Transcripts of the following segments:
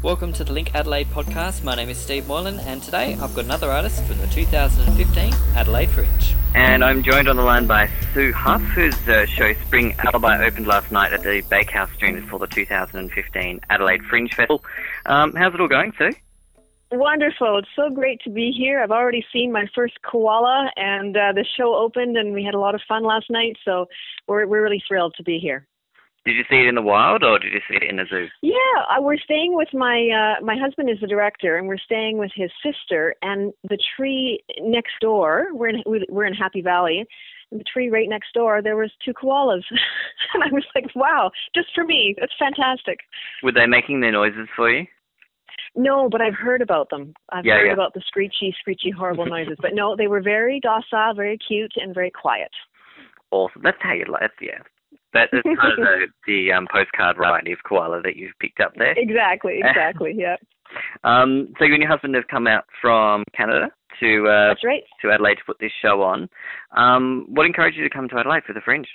Welcome to the Link Adelaide podcast. My name is Steve Moylan, and today I've got another artist from the 2015 Adelaide Fringe. And I'm joined on the line by Sue Huff, whose uh, show Spring Alibi opened last night at the Bakehouse Streamers for the 2015 Adelaide Fringe Festival. Um, how's it all going, Sue? Wonderful. It's so great to be here. I've already seen my first koala, and uh, the show opened, and we had a lot of fun last night. So we're we're really thrilled to be here. Did you see it in the wild or did you see it in the zoo? Yeah, uh, we're staying with my uh, my husband is the director, and we're staying with his sister. And the tree next door, we're in we're in Happy Valley. And the tree right next door, there was two koalas, and I was like, "Wow, just for me! That's fantastic." Were they making their noises for you? No, but I've heard about them. I've Yeah, heard yeah. about the screechy, screechy, horrible noises. But no, they were very docile, very cute, and very quiet. Awesome. That's how you like. Yeah. That, that's kind of the, the um, postcard variety of koala that you've picked up there. Exactly, exactly. Yeah, Um, so you and your husband have come out from Canada to uh, right. to Adelaide to put this show on. Um, what encouraged you to come to Adelaide for the Fringe?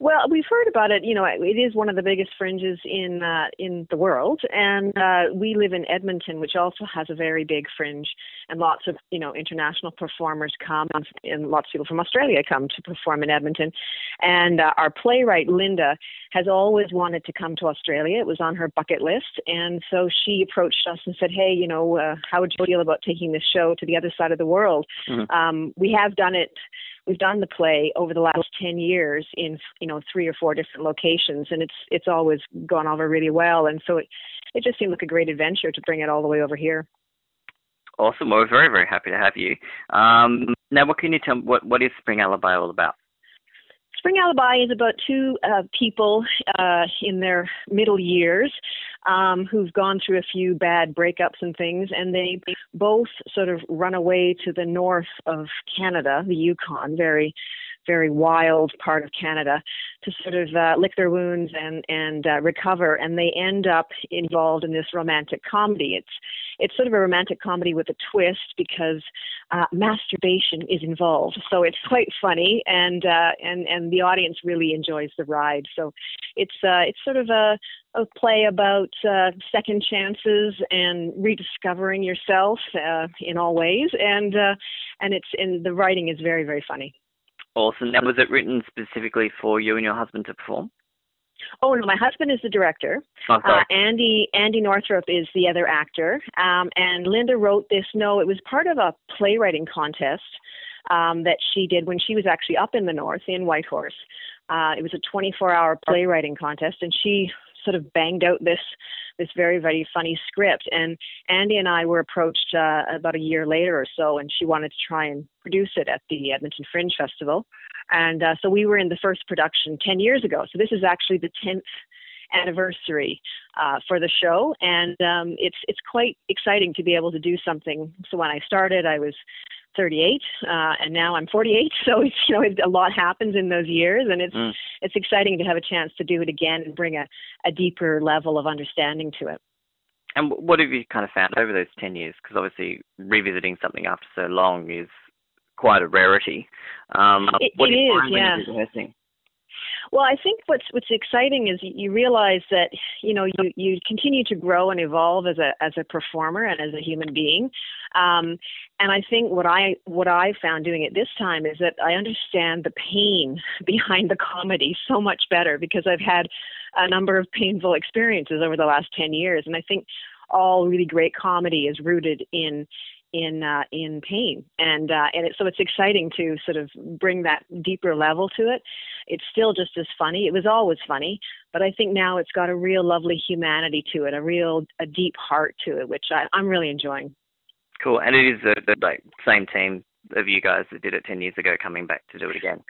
Well, we've heard about it. You know, it is one of the biggest fringes in uh, in the world, and uh, we live in Edmonton, which also has a very big fringe, and lots of you know international performers come, and lots of people from Australia come to perform in Edmonton. And uh, our playwright Linda has always wanted to come to Australia. It was on her bucket list, and so she approached us and said, "Hey, you know, uh, how would you feel about taking this show to the other side of the world?" Mhm. Um, we have done it we've done the play over the last 10 years in you know three or four different locations and it's it's always gone over really well and so it it just seemed like a great adventure to bring it all the way over here Awesome. Well, we're very, very happy to have you. Um, now, what can you tell? What what is Spring Alibi all about? Spring Alibi is about two uh, people uh, in their middle years um, who've gone through a few bad breakups and things, and they both sort of run away to the north of Canada, the Yukon, very, very wild part of Canada, to sort of uh, lick their wounds and and uh, recover. And they end up involved in this romantic comedy. It's it's sort of a romantic comedy with a twist because uh, masturbation is involved. So it's quite funny, and uh, and and the audience really enjoys the ride. So it's uh, it's sort of a, a play about uh, second chances and rediscovering yourself uh, in all ways, and uh, and it's and the writing is very very funny. Awesome. Now, was it written specifically for you and your husband to perform? Oh no, my husband is the director. Sorry. Uh, Andy Andy Northrop is the other actor, um, and Linda wrote this. No, it was part of a playwriting contest um, that she did when she was actually up in the north in Whitehorse. Uh, it was a 24-hour playwriting contest, and she sort of banged out this this very very funny script. And Andy and I were approached uh, about a year later or so, and she wanted to try and produce it at the Edmonton Fringe Festival. And uh, so we were in the first production 10 years ago. So this is actually the 10th anniversary uh, for the show, and um, it's it's quite exciting to be able to do something. So when I started, I was 38, uh, and now I'm 48. So it's you know it, a lot happens in those years, and it's Mm. it's exciting to have a chance to do it again and bring a, a deeper level of understanding to it. And what have you kind of found over those 10 years? Because obviously revisiting something after so long is quite a rarity. Um, It- what it do you is, yeah. Well, I think what's what's exciting is you realize that you know you you continue to grow and evolve as a as a performer and as a human being, um, and I think what I what I found doing it this time is that I understand the pain behind the comedy so much better because I've had a number of painful experiences over the last ten years, and I think all really great comedy is rooted in in uh, in pain, and uh, and it, so it's exciting to sort of bring that deeper level to it. It's still just as funny. It was always funny, but I think now it's got a real lovely humanity to it, a real a deep heart to it, which I, I'm really enjoying. Cool. And it is the, the like same team of you guys that did it 10 years ago coming back to do it again.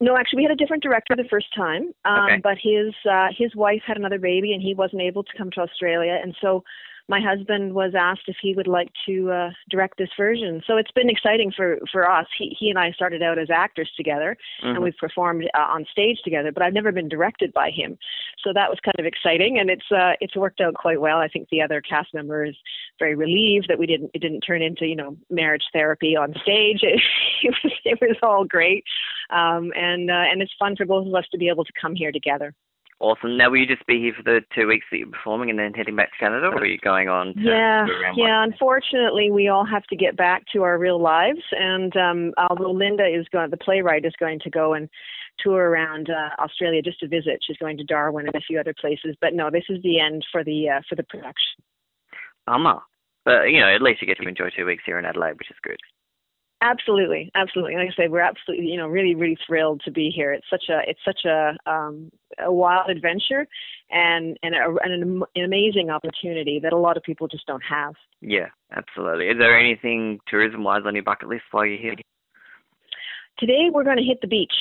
No, actually, we had a different director the first time, um, Okay. but his uh, his wife had another baby, and he wasn't able to come to Australia, and so my husband was asked if he would like to uh, direct this version. So it's been exciting for for us. He he and I started out as actors together, Mhm. and we've performed uh, on stage together. But I've never been directed by him, so that was kind of exciting, and it's uh, it's worked out quite well. I think the other cast member is very relieved that we didn't it didn't turn into you know marriage therapy on stage. It, it was it was all great, um, and uh, and it's fun for both of us to be able to come here together. Awesome. Now, will you just be here for the two weeks that you're performing and then heading back to Canada, or are you going on? yeah, yeah. Unfortunately, we all have to get back to our real lives, and um, although Linda is going, the playwright is going to go and tour around uh, Australia just to visit. She's going to Darwin and a few other places. But no, this is the end for the uh, for the production. Bummer. But you know, at least you get to enjoy two weeks here in Adelaide, which is good. Absolutely, absolutely. Like I say, we're absolutely, you know, really, really thrilled to be here. It's such a, it's such a, um, a wild adventure, and and, a, and an, an amazing opportunity that a lot of people just don't have. Yeah, absolutely. Is there anything tourism-wise on your bucket list while you're here? Today we're going to hit the beach.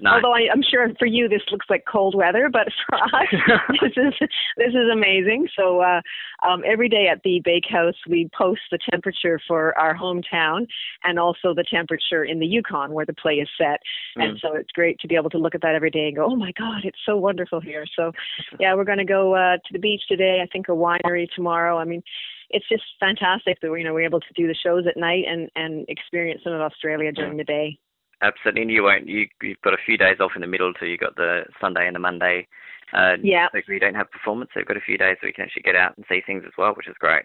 Nice. Although I, am sure for you this looks like cold weather, but for us this is this is amazing. So uh, um, every day at the Bakehouse we post the temperature for our hometown and also the temperature in the Yukon where the play is set. Mm. And so it's great to be able to look at that every day and go, oh my God, it's so wonderful here. So yeah, we're going to go uh, to the beach today. I think a winery tomorrow. I mean, it's just fantastic that we you know we're able to do the shows at night and and experience some of Australia during the day. Absolutely, you won't. You you've got a few days off in the middle, so you've got the Sunday and the Monday. Uh, yeah. So you don't have performance, so we've got a few days so we can actually get out and see things as well, which is great.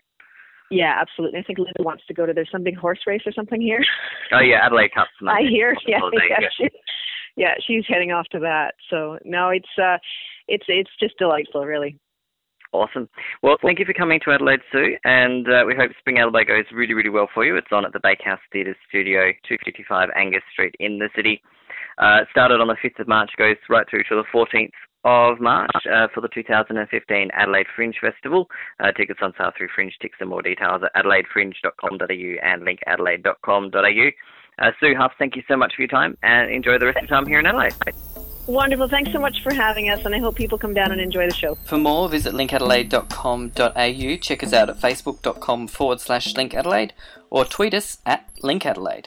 Yeah, absolutely. I think Linda wants to go to. There's some big horse race or something here. Oh yeah, Adelaide Cup. I hear. Yeah, yeah, she, yeah, she's heading off to that. So no, it's uh, it's it's just delightful, really. Awesome. Well, thank you for coming to Adelaide, Sue, and uh, we hope Spring Alibi goes really, really well for you. It's on at the Bakehouse Theatre Studio, 255 Angus Street in the city. Uh, started on the 5th of March, goes right through to the 14th of March uh, for the 2015 Adelaide Fringe Festival. Uh, tickets on sale through FringeTIX and more details at adelaidefringe.com.au and linkadelaide.com.au. Uh, Sue Huff, thank you so much for your time and enjoy the rest of your time here in Adelaide. Wonderful. Thanks so much for having us, and I hope people come down and enjoy the show. For more, visit linkadelaide.com.au. Check us out at facebook.com forward slash linkadelaide or tweet us at linkadelaide.